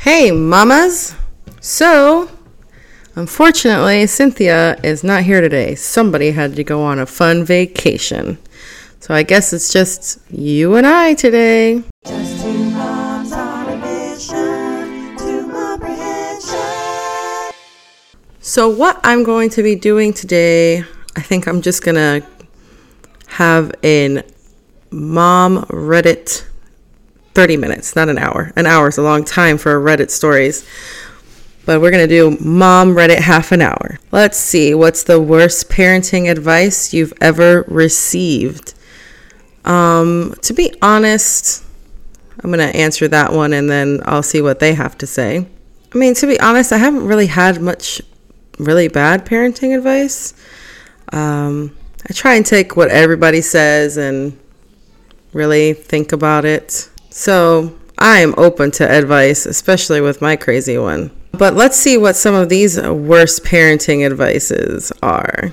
Hey, mamas. So, unfortunately, Cynthia is not here today. Somebody had to go on a fun vacation. So, I guess it's just you and I today. Just two moms on a mission to comprehension. So, what I'm going to be doing today, I think I'm just going to have an mom Reddit 30 minutes, not an hour. An hour is a long time for Reddit stories. But we're going to do mom Reddit half an hour. Let's see, what's the worst parenting advice you've ever received? Um, to be honest, I'm going to answer that one and then I'll see what they have to say. I mean, to be honest, I haven't really had much really bad parenting advice. Um, I try and take what everybody says and really think about it. So I am open to advice, especially with my crazy one. But let's see what some of these worst parenting advices are.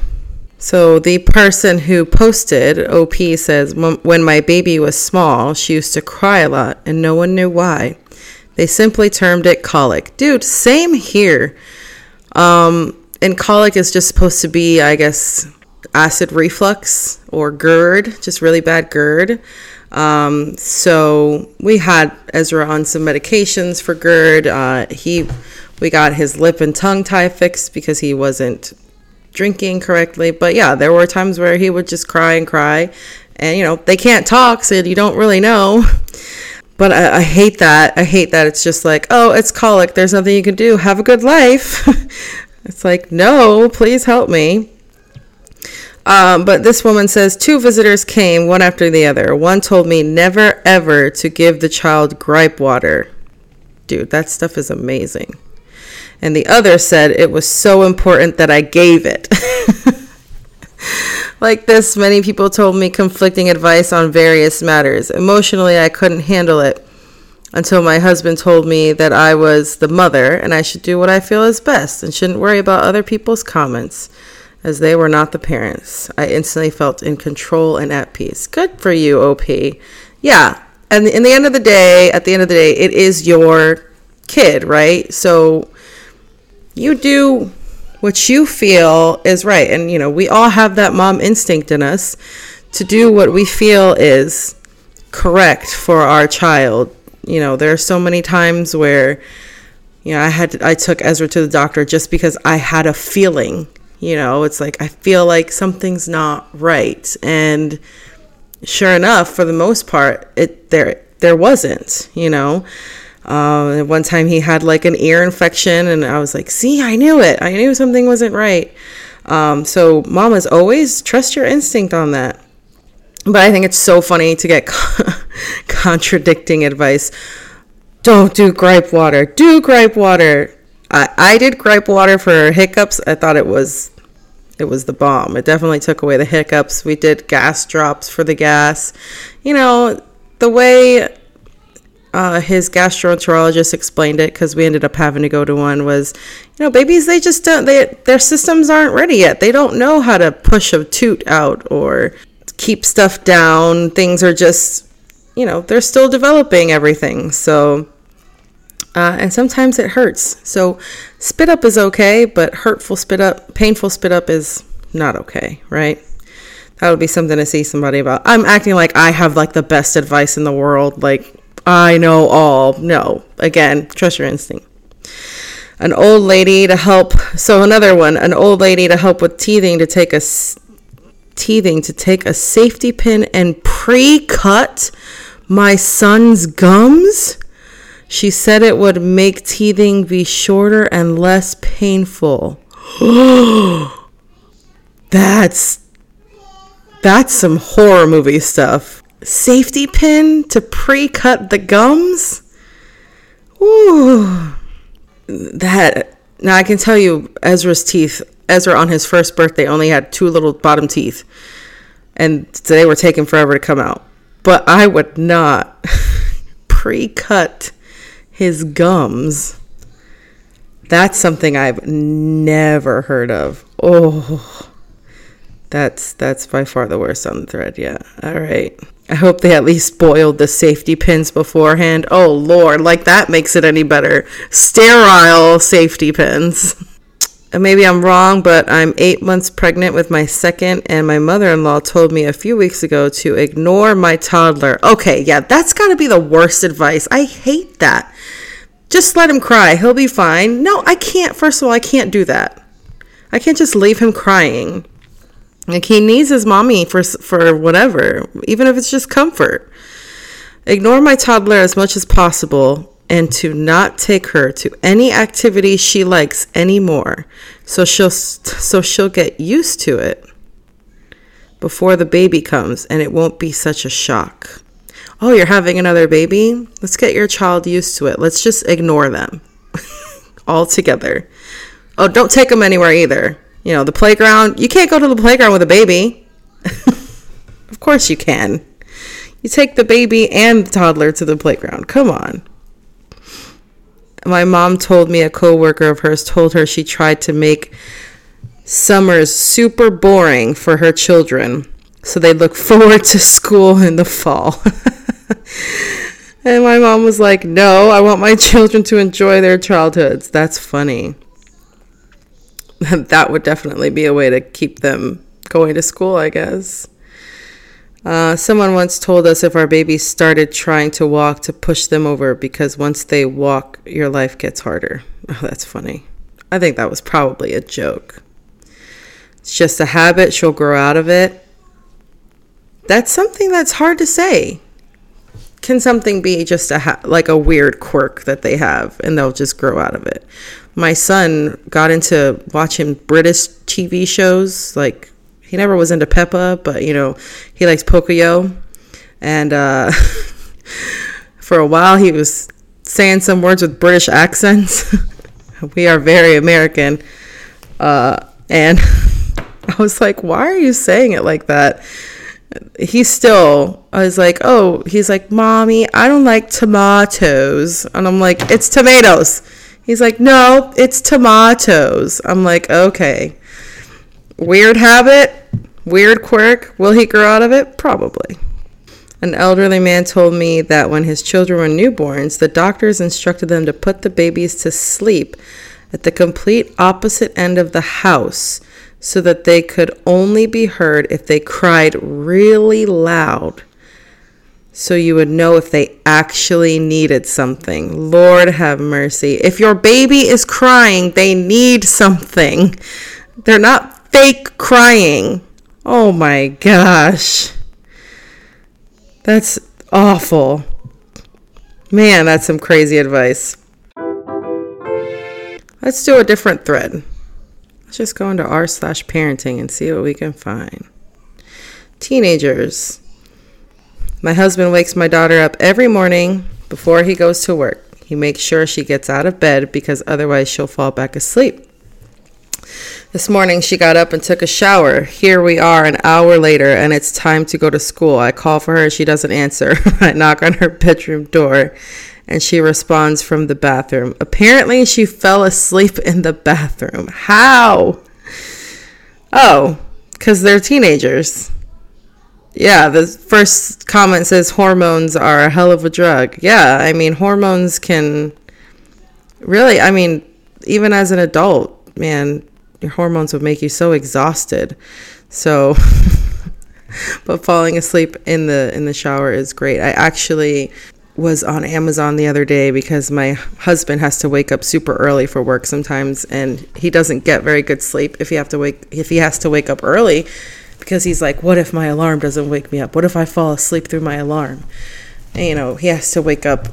So the person who posted OP says, When my baby was small, she used to cry a lot and no one knew why. They simply termed it colic. Dude, same here. Um, and colic is just supposed to be, I guess, acid reflux or GERD, just really bad GERD. Um, so we had Ezra on some medications for GERD. Uh, he, we got his lip and tongue tie fixed because he wasn't drinking correctly. But yeah, there were times where he would just cry and cry, and you know they can't talk, so you don't really know. But I, I hate that. I hate that it's just like, oh, it's colic. There's nothing you can do. Have a good life. it's like, no, please help me. Um, but this woman says two visitors came one after the other. One told me never ever to give the child gripe water. Dude, that stuff is amazing. And the other said it was so important that I gave it. like this, many people told me conflicting advice on various matters. Emotionally, I couldn't handle it until my husband told me that I was the mother and I should do what I feel is best and shouldn't worry about other people's comments as they were not the parents. I instantly felt in control and at peace. Good for you, OP. Yeah. And in the end of the day, at the end of the day, it is your kid, right? So you do what you feel is right. And, you know, we all have that mom instinct in us to do what we feel is correct for our child. You know, there are so many times where, you know, I had to, I took Ezra to the doctor just because I had a feeling you know, it's like I feel like something's not right. And sure enough, for the most part, it there there wasn't, you know. Uh, one time he had like an ear infection, and I was like, "See, I knew it. I knew something wasn't right." Um, so, mamas always trust your instinct on that. But I think it's so funny to get contradicting advice. Don't do gripe water. Do gripe water. I, I did gripe water for hiccups. I thought it was it was the bomb. It definitely took away the hiccups. We did gas drops for the gas. You know, the way uh, his gastroenterologist explained it, because we ended up having to go to one, was, you know, babies they just don't they their systems aren't ready yet. They don't know how to push a toot out or keep stuff down. Things are just, you know, they're still developing everything. So uh, and sometimes it hurts. So, spit up is okay, but hurtful spit up, painful spit up is not okay, right? That would be something to see somebody about. I'm acting like I have like the best advice in the world, like I know all. No, again, trust your instinct. An old lady to help. So another one, an old lady to help with teething to take a teething to take a safety pin and pre-cut my son's gums. She said it would make teething be shorter and less painful. that's that's some horror movie stuff. Safety pin to pre-cut the gums? Ooh. That now I can tell you Ezra's teeth Ezra on his first birthday only had two little bottom teeth. And they were taking forever to come out. But I would not pre-cut his gums. That's something I've never heard of. Oh, That's that's by far the worst on the thread. Yeah. All right. I hope they at least boiled the safety pins beforehand. Oh lord, like that makes it any better. Sterile safety pins. Maybe I'm wrong, but I'm eight months pregnant with my second, and my mother in law told me a few weeks ago to ignore my toddler. Okay, yeah, that's gotta be the worst advice. I hate that. Just let him cry. He'll be fine. No, I can't. First of all, I can't do that. I can't just leave him crying. Like he needs his mommy for for whatever, even if it's just comfort. Ignore my toddler as much as possible and to not take her to any activity she likes anymore. So she'll so she'll get used to it before the baby comes and it won't be such a shock. Oh, you're having another baby? Let's get your child used to it. Let's just ignore them altogether. Oh, don't take them anywhere either you know, the playground. You can't go to the playground with a baby. of course you can. You take the baby and the toddler to the playground. Come on. My mom told me a coworker of hers told her she tried to make summers super boring for her children so they'd look forward to school in the fall. And my mom was like, "No, I want my children to enjoy their childhoods." That's funny. that would definitely be a way to keep them going to school, I guess. Uh, someone once told us if our babies started trying to walk to push them over because once they walk, your life gets harder. Oh, that's funny. I think that was probably a joke. It's just a habit, she'll grow out of it. That's something that's hard to say. Can something be just a ha- like a weird quirk that they have and they'll just grow out of it? my son got into watching British TV shows. Like he never was into Peppa, but you know he likes Pocoyo, and uh, for a while he was saying some words with British accents. we are very American, uh, and I was like, "Why are you saying it like that?" He's still. I was like, "Oh," he's like, "Mommy, I don't like tomatoes," and I'm like, "It's tomatoes." He's like, no, it's tomatoes. I'm like, okay. Weird habit, weird quirk. Will he grow out of it? Probably. An elderly man told me that when his children were newborns, the doctors instructed them to put the babies to sleep at the complete opposite end of the house so that they could only be heard if they cried really loud so you would know if they actually needed something. Lord have mercy. If your baby is crying, they need something. They're not fake crying. Oh my gosh. That's awful. Man, that's some crazy advice. Let's do a different thread. Let's just go into r slash parenting and see what we can find. Teenagers. My husband wakes my daughter up every morning before he goes to work. He makes sure she gets out of bed because otherwise she'll fall back asleep. This morning she got up and took a shower. Here we are an hour later and it's time to go to school. I call for her, she doesn't answer. I knock on her bedroom door and she responds from the bathroom. Apparently she fell asleep in the bathroom. How? Oh, because they're teenagers. Yeah, the first comment says hormones are a hell of a drug. Yeah, I mean, hormones can really, I mean, even as an adult, man, your hormones would make you so exhausted. So, but falling asleep in the in the shower is great. I actually was on Amazon the other day because my husband has to wake up super early for work sometimes and he doesn't get very good sleep if he have to wake if he has to wake up early because he's like, what if my alarm doesn't wake me up? What if I fall asleep through my alarm? And, you know, he has to wake up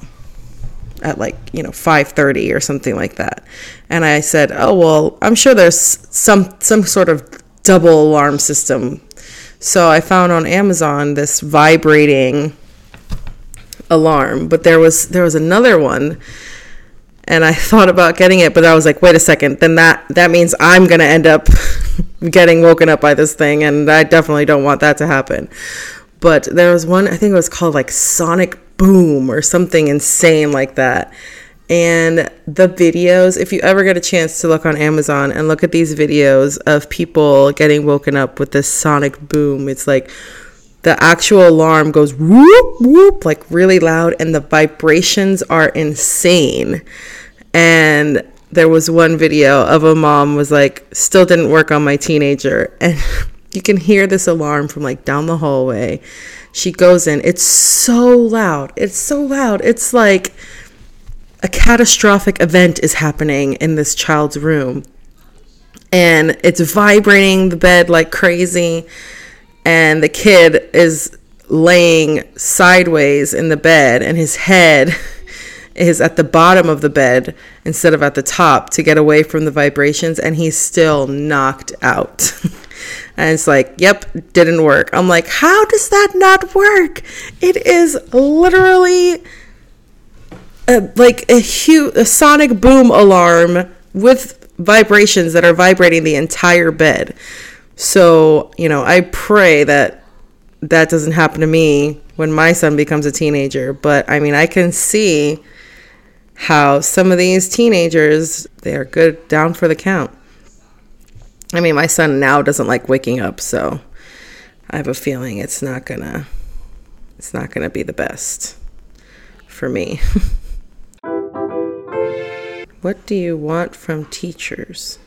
at like you know 5:30 or something like that. And I said, "Oh, well, I'm sure there's some some sort of double alarm system." So I found on Amazon this vibrating alarm, but there was there was another one and I thought about getting it, but I was like, wait a second, then that that means I'm gonna end up getting woken up by this thing, and I definitely don't want that to happen. But there was one, I think it was called like Sonic Boom or something insane like that, And the videos, if you ever get a chance to look on Amazon and look at these videos of people getting woken up with this sonic boom, it's like the actual alarm goes whoop whoop like really loud and the vibrations are insane. And there was one video of a mom was like still didn't work on my teenager and you can hear this alarm from like down the hallway. She goes in. It's so loud. It's so loud. It's like a catastrophic event is happening in this child's room. And it's vibrating the bed like crazy and the kid is laying sideways in the bed and his head is at the bottom of the bed instead of at the top to get away from the vibrations and he's still knocked out. And it's like yep didn't work. I'm like how does that not work? It is literally a, like a huge a sonic boom alarm with vibrations that are vibrating the entire bed so, you know, I pray that that doesn't happen to me when my son becomes a teenager. But I mean, I can see how some of these teenagers, they are good down for the count. I mean, my son now doesn't like waking up, so I have a feeling it's not gonna it's not gonna be the best for me. what do you want from teachers?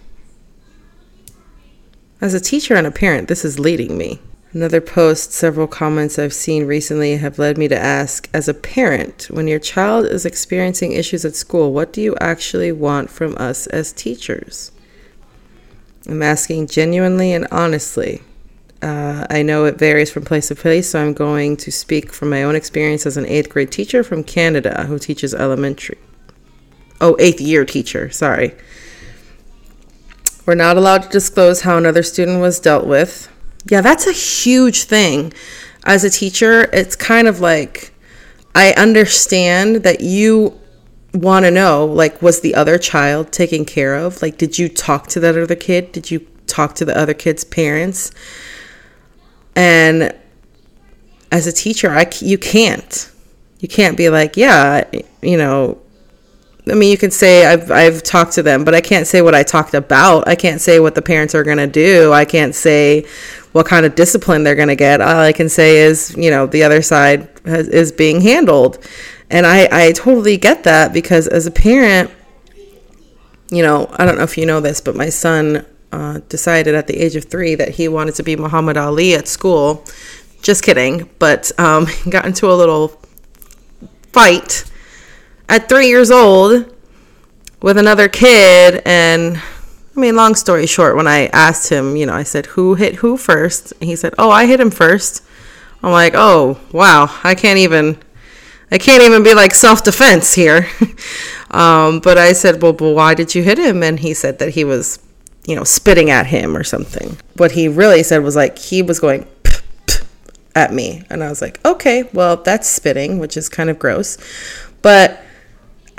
As a teacher and a parent, this is leading me. Another post, several comments I've seen recently have led me to ask As a parent, when your child is experiencing issues at school, what do you actually want from us as teachers? I'm asking genuinely and honestly. Uh, I know it varies from place to place, so I'm going to speak from my own experience as an eighth grade teacher from Canada who teaches elementary. Oh, eighth year teacher, sorry. We're not allowed to disclose how another student was dealt with. Yeah, that's a huge thing. As a teacher, it's kind of like I understand that you want to know like was the other child taken care of? Like did you talk to that other kid? Did you talk to the other kid's parents? And as a teacher, I you can't. You can't be like, yeah, you know, I mean, you can say I've I've talked to them, but I can't say what I talked about. I can't say what the parents are going to do. I can't say what kind of discipline they're going to get. All I can say is, you know, the other side has, is being handled. And I I totally get that because as a parent, you know, I don't know if you know this, but my son uh, decided at the age of three that he wanted to be Muhammad Ali at school. Just kidding, but um, got into a little fight at three years old with another kid. And I mean, long story short, when I asked him, you know, I said, who hit who first? And he said, oh, I hit him first. I'm like, oh, wow, I can't even. I can't even be like self defense here. um, but I said, well, but why did you hit him? And he said that he was, you know, spitting at him or something. What he really said was like he was going at me. And I was like, okay, well, that's spitting, which is kind of gross. But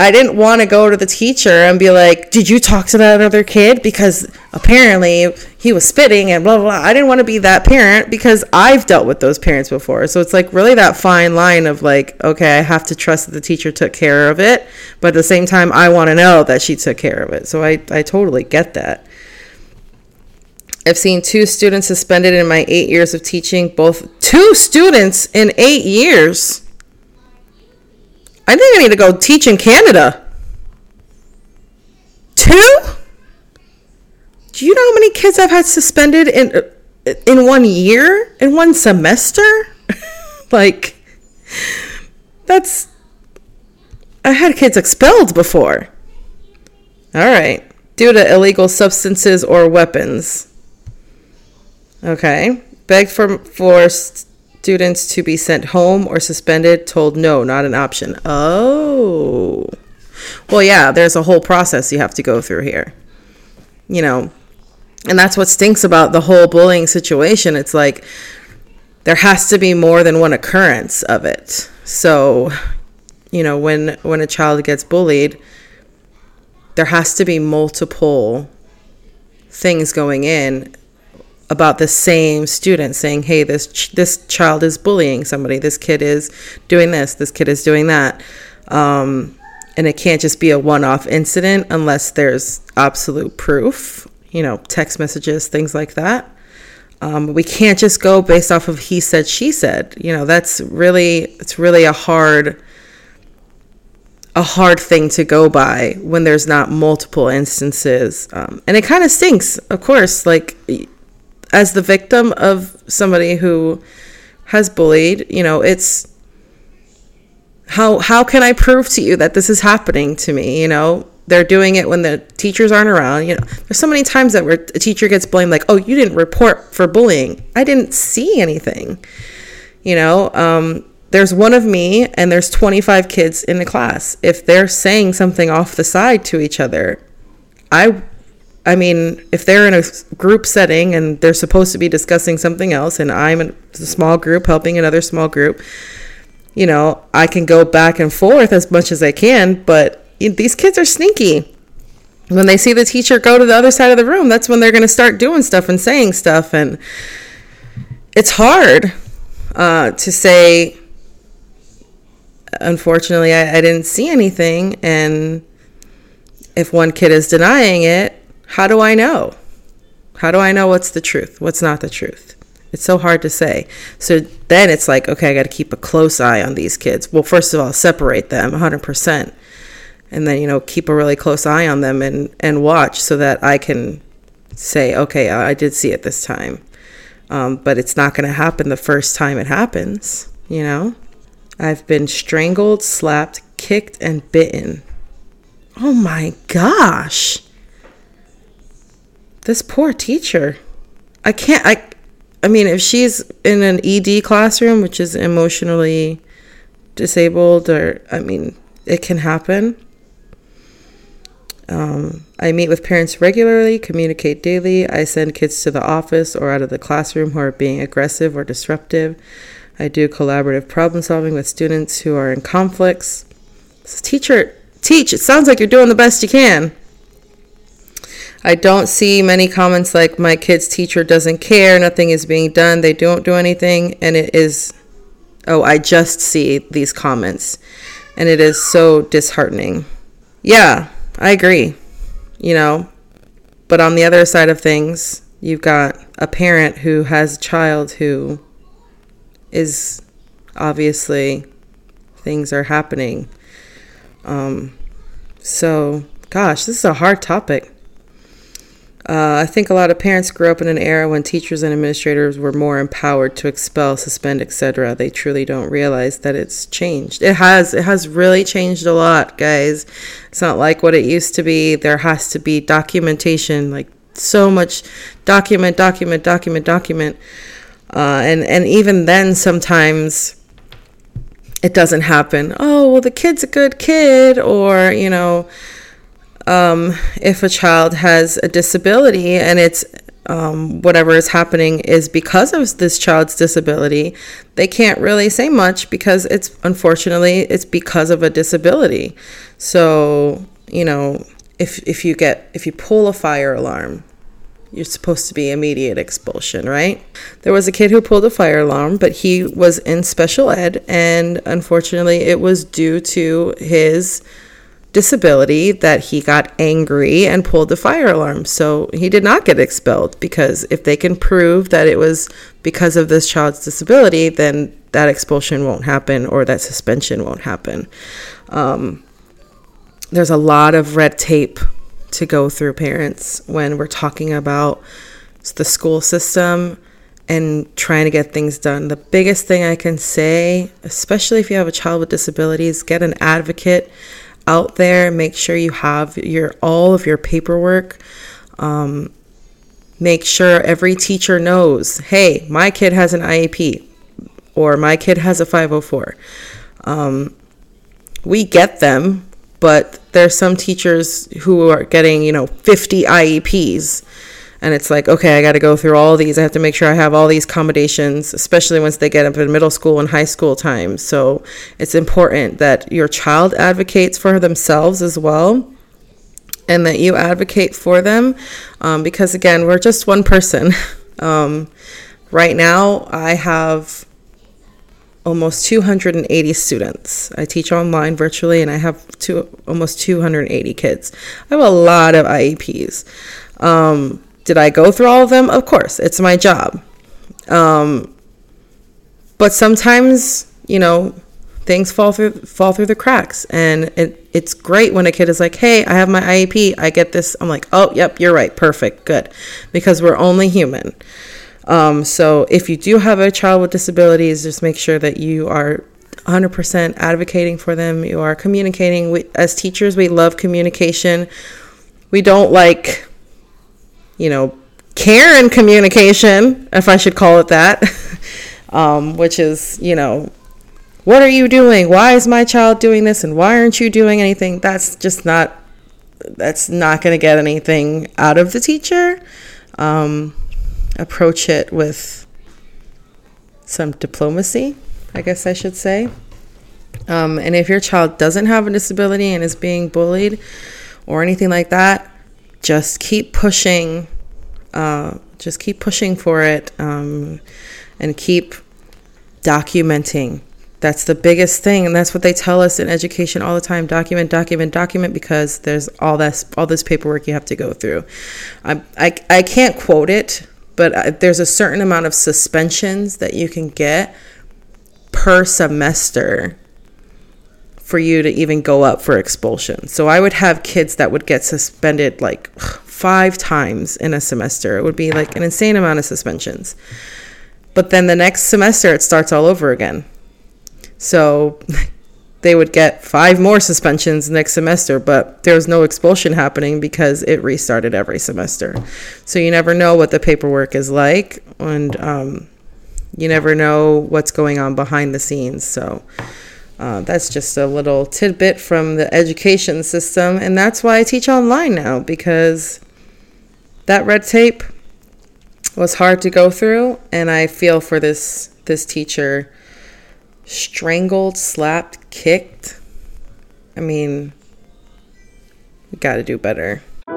I didn't want to go to the teacher and be like, "Did you talk to that other kid?" Because apparently he was spitting and blah blah. blah. I didn't want to be that parent because I've dealt with those parents before. So it's like really that fine line of like, okay, I have to trust that the teacher took care of it, but at the same time, I want to know that she took care of it. So I I totally get that. I've seen two students suspended in my eight years of teaching. Both two students in eight years. I think I need to go teach in Canada. Two? Do you know how many kids I've had suspended in uh, in one year? In one semester? like that's I had kids expelled before. All right. Due to illegal substances or weapons. Okay. Begged for for students to be sent home or suspended told no, not an option. Oh. Well, yeah, there's a whole process you have to go through here. You know, and that's what stinks about the whole bullying situation. It's like there has to be more than one occurrence of it. So, you know, when when a child gets bullied, there has to be multiple things going in about the same student saying, "Hey, this ch- this child is bullying somebody. This kid is doing this. This kid is doing that." Um, and it can't just be a one-off incident unless there's absolute proof you know text messages things like that um, we can't just go based off of he said she said you know that's really it's really a hard a hard thing to go by when there's not multiple instances um, and it kind of stinks of course like as the victim of somebody who has bullied you know it's how how can i prove to you that this is happening to me? You know they're doing it when the teachers aren't around. You know there's so many times that where a teacher gets blamed like oh you didn't report for bullying. I didn't see anything. You know um, there's one of me and there's 25 kids in the class. If they're saying something off the side to each other i i mean if they're in a group setting and they're supposed to be discussing something else and i'm in a small group helping another small group you know i can go back and forth as much as i can but these kids are sneaky. When they see the teacher go to the other side of the room that's when they're going to start doing stuff and saying stuff and it's hard uh, to say unfortunately I, I didn't see anything and if one kid is denying it how do i know? How do i know what's the truth? What's not the truth? It's so hard to say. So then it's like okay i got to keep a close eye on these kids. Well first of all separate them 100% and then you know keep a really close eye on them and and watch so that i can say okay i did see it this time. Um, but it's not going to happen the first time it happens you know? I've been strangled, slapped, kicked, and bitten. Oh my gosh. This poor teacher. I can't I I mean if she's in an ED classroom which is emotionally disabled or I mean it can happen. Um, I meet with parents regularly, communicate daily. I send kids to the office or out of the classroom who are being aggressive or disruptive. I do collaborative problem solving with students who are in conflicts. Teacher, teach. It sounds like you're doing the best you can. I don't see many comments like my kid's teacher doesn't care, nothing is being done, they don't do anything, and it is oh, I just see these comments and it is so disheartening. Yeah, I agree. You know, but on the other side of things, you've got a parent who has a child who is obviously things are happening. Um, so, gosh, this is a hard topic. Uh, I think a lot of parents grew up in an era when teachers and administrators were more empowered to expel, suspend, etc. They truly don't realize that it's changed. It has. It has really changed a lot, guys. It's not like what it used to be. There has to be documentation, like so much document, document, document, document. Uh, and and even then, sometimes it doesn't happen. Oh well, the kid's a good kid, or you know, um, if a child has a disability and it's um, whatever is happening is because of this child's disability, they can't really say much because it's unfortunately it's because of a disability. So you know, if if you get if you pull a fire alarm you're supposed to be immediate expulsion, right? There was a kid who pulled a fire alarm, but he was in special ed, and unfortunately, it was due to his disability that he got angry and pulled the fire alarm. So he did not get expelled because if they can prove that it was because of this child's disability, then that expulsion won't happen or that suspension won't happen. Um, there's a lot of red tape to go through parents when we're talking about the school system and trying to get things done. The biggest thing I can say, especially if you have a child with disabilities, get an advocate out there. Make sure you have your all of your paperwork. Um, make sure every teacher knows, hey, my kid has an IEP or my kid has a 504. Um, we get them but there's some teachers who are getting, you know, 50 IEPs. And it's like, okay, I got to go through all these. I have to make sure I have all these accommodations, especially once they get up in middle school and high school time So it's important that your child advocates for themselves as well and that you advocate for them um, because, again, we're just one person. um, right now, I have almost 280 students. I teach online virtually and I have two, almost 280 kids. I have a lot of IEPs. Um, did I go through all of them? Of course, it's my job. Um, but sometimes, you know, things fall through fall through the cracks. And it, it's great when a kid is like hey i have my iep i get this. I'm like oh yep you're right. Perfect. Good. Because we're only human. Um, so if you do have a child with disabilities just make sure that you are 100% advocating for them. You are communicating we, as teachers we love communication. We don't like you know care and communication if i should call it that um, which is you know what are you doing? Why is my child doing this? And why aren't you doing anything? That's just not, that's not going to get anything out of the teacher. Um, approach it with some diplomacy, I guess I should say. Um, and if your child doesn't have a disability and is being bullied or anything like that, just keep pushing. Uh, just keep pushing for it um, and keep documenting that's the biggest thing and that's what they tell us in education all the time document document document because there's all this all this paperwork you have to go through i, I, I can't quote it but I, there's a certain amount of suspensions that you can get per semester for you to even go up for expulsion so i would have kids that would get suspended like five times in a semester it would be like an insane amount of suspensions but then the next semester it starts all over again so they would get five more suspensions next semester, but there was no expulsion happening because it restarted every semester. So you never know what the paperwork is like, and um, you never know what's going on behind the scenes. So uh, that's just a little tidbit from the education system, and that's why I teach online now because that red tape was hard to go through, and I feel for this this teacher strangled, slapped, kicked. I mean, we got to do better. All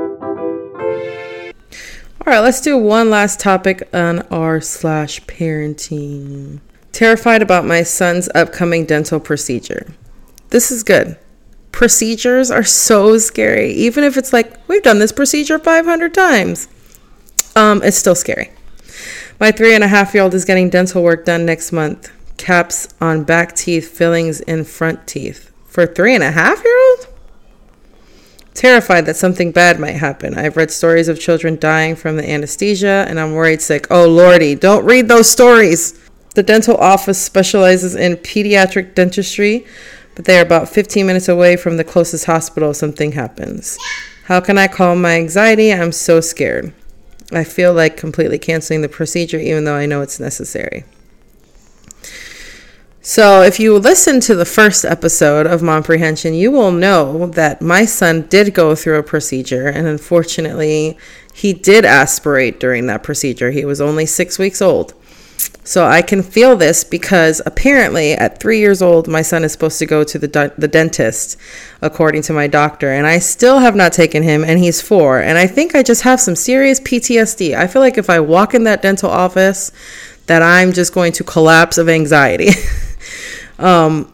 right, let's do one last topic on r slash parenting. Terrified about my son's upcoming dental procedure. This is good. Procedures are so scary. Even if it's like we've done this procedure 500 times, um, it's still scary. My three and a half year old is getting dental work done next month caps on back teeth, fillings in front teeth. For three and a half year old? Terrified that something bad might happen. I've read stories of children dying from the anesthesia, and I'm worried sick. Oh, Lordy, don't read those stories. The dental office specializes in pediatric dentistry, but they are about 15 minutes away from the closest hospital if something happens. How can I calm my anxiety? I'm so scared. I feel like completely canceling the procedure, even though I know it's necessary. So, if you listen to the first episode of Momprehension, you will know that my son did go through a procedure, and unfortunately, he did aspirate during that procedure. He was only six weeks old. So, I can feel this because apparently, at three years old, my son is supposed to go to the, the dentist, according to my doctor, and I still have not taken him, and he's four. And I think I just have some serious PTSD. I feel like if I walk in that dental office, that I'm just going to collapse of anxiety. Um,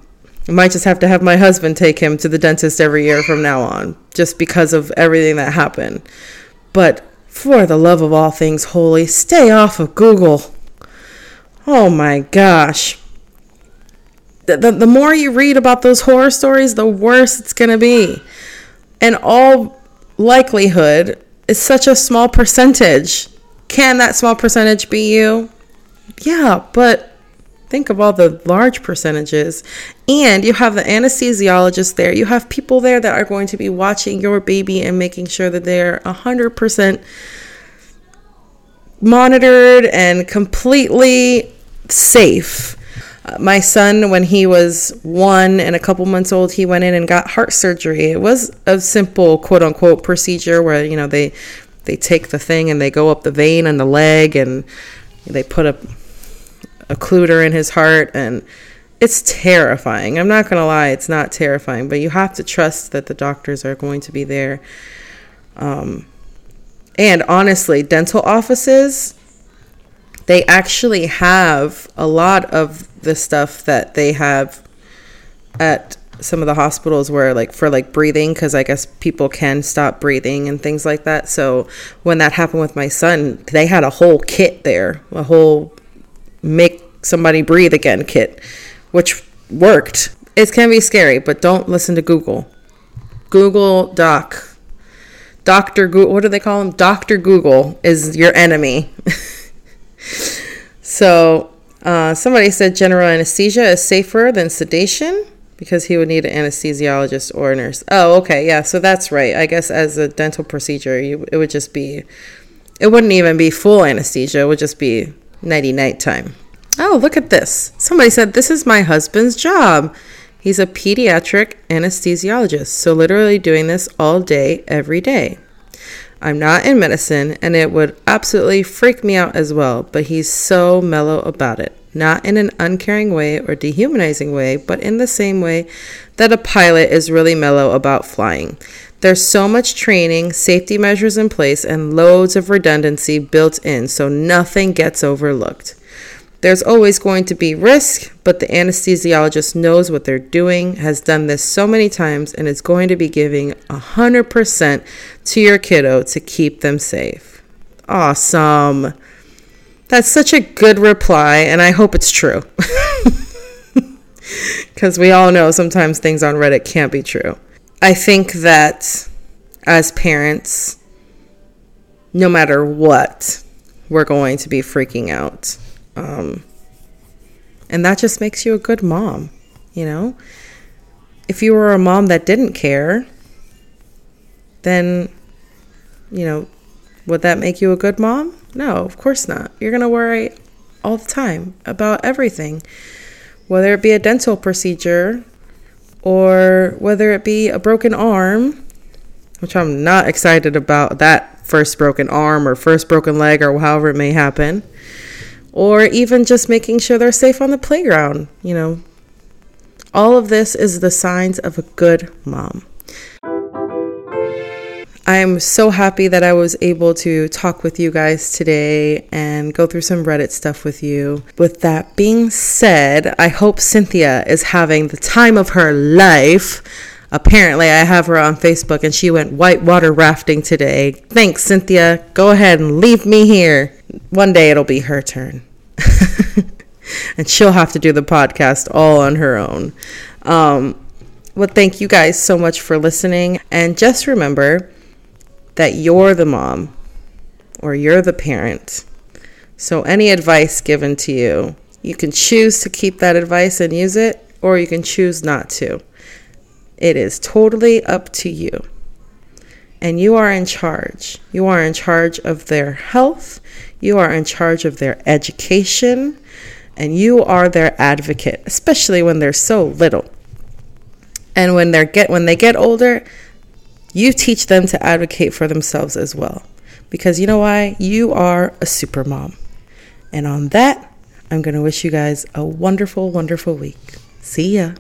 I might just have to have my husband take him to the dentist every year from now on, just because of everything that happened. But for the love of all things holy, stay off of Google. Oh my gosh. The, the, the more you read about those horror stories, the worse it's going to be. In all likelihood, it's such a small percentage. Can that small percentage be you? Yeah, but Think of all the large percentages. And you have the anesthesiologist there. You have people there that are going to be watching your baby and making sure that they're 100% monitored and completely safe. Uh, my son, when he was one and a couple months old, he went in and got heart surgery. It was a simple quote unquote procedure where, you know, they they take the thing and they go up the vein in the leg and they put a occluder in his heart and it's terrifying. I'm not going to lie, it's not terrifying, but you have to trust that the doctors are going to be there. Um, and honestly, dental offices, they actually have a lot of the stuff that they have at some of the hospitals where like for like breathing because i guess people can stop breathing and things like that. So when that happened with my son they had a whole kit there a whole make somebody breathe again kit which worked. It can be scary but don't listen to google. Google doc. Dr google what do they call him dr google is your enemy so uh, somebody said general anesthesia is safer than sedation because he would need an anesthesiologist or a nurse. Oh, okay, yeah. So that's right. I guess as a dental procedure, you, it would just be, it wouldn't even be full anesthesia. It would just be nighty night time. Oh, look at this. Somebody said this is my husband's job. He's a pediatric anesthesiologist, so literally doing this all day, every day. I'm not in medicine, and it would absolutely freak me out as well, but he's so mellow about it. Not in an uncaring way or dehumanizing way, but in the same way that a pilot is really mellow about flying. There's so much training, safety measures in place, and loads of redundancy built in so nothing gets overlooked. There's always going to be risk, but the anesthesiologist knows what they're doing, has done this so many times, and is going to be giving 100% to your kiddo to keep them safe. Awesome. That's such a good reply, and I hope it's true. Because we all know sometimes things on Reddit can't be true. I think that as parents, no matter what, we're going to be freaking out. Um, and that just makes you a good mom, you know? If you were a mom that didn't care, then, you know, would that make you a good mom? No, of course not. You're going to worry all the time about everything, whether it be a dental procedure or whether it be a broken arm, which I'm not excited about that first broken arm or first broken leg or however it may happen, or even just making sure they're safe on the playground. You know, all of this is the signs of a good mom. I am so happy that I was able to talk with you guys today and go through some Reddit stuff with you. With that being said, I hope Cynthia is having the time of her life. Apparently, I have her on Facebook and she went whitewater rafting today. Thanks, Cynthia. Go ahead and leave me here. One day it'll be her turn. and she'll have to do the podcast all on her own. Um, well, thank you guys so much for listening. And just remember, that you're the mom or you're the parent. So, any advice given to you, you can choose to keep that advice and use it, or you can choose not to. It is totally up to you. And you are in charge. You are in charge of their health, you are in charge of their education, and you are their advocate, especially when they're so little. And when they get when they get older, you teach them to advocate for themselves as well. Because you know why? You are a super mom. And on that, I'm going to wish you guys a wonderful, wonderful week. See ya.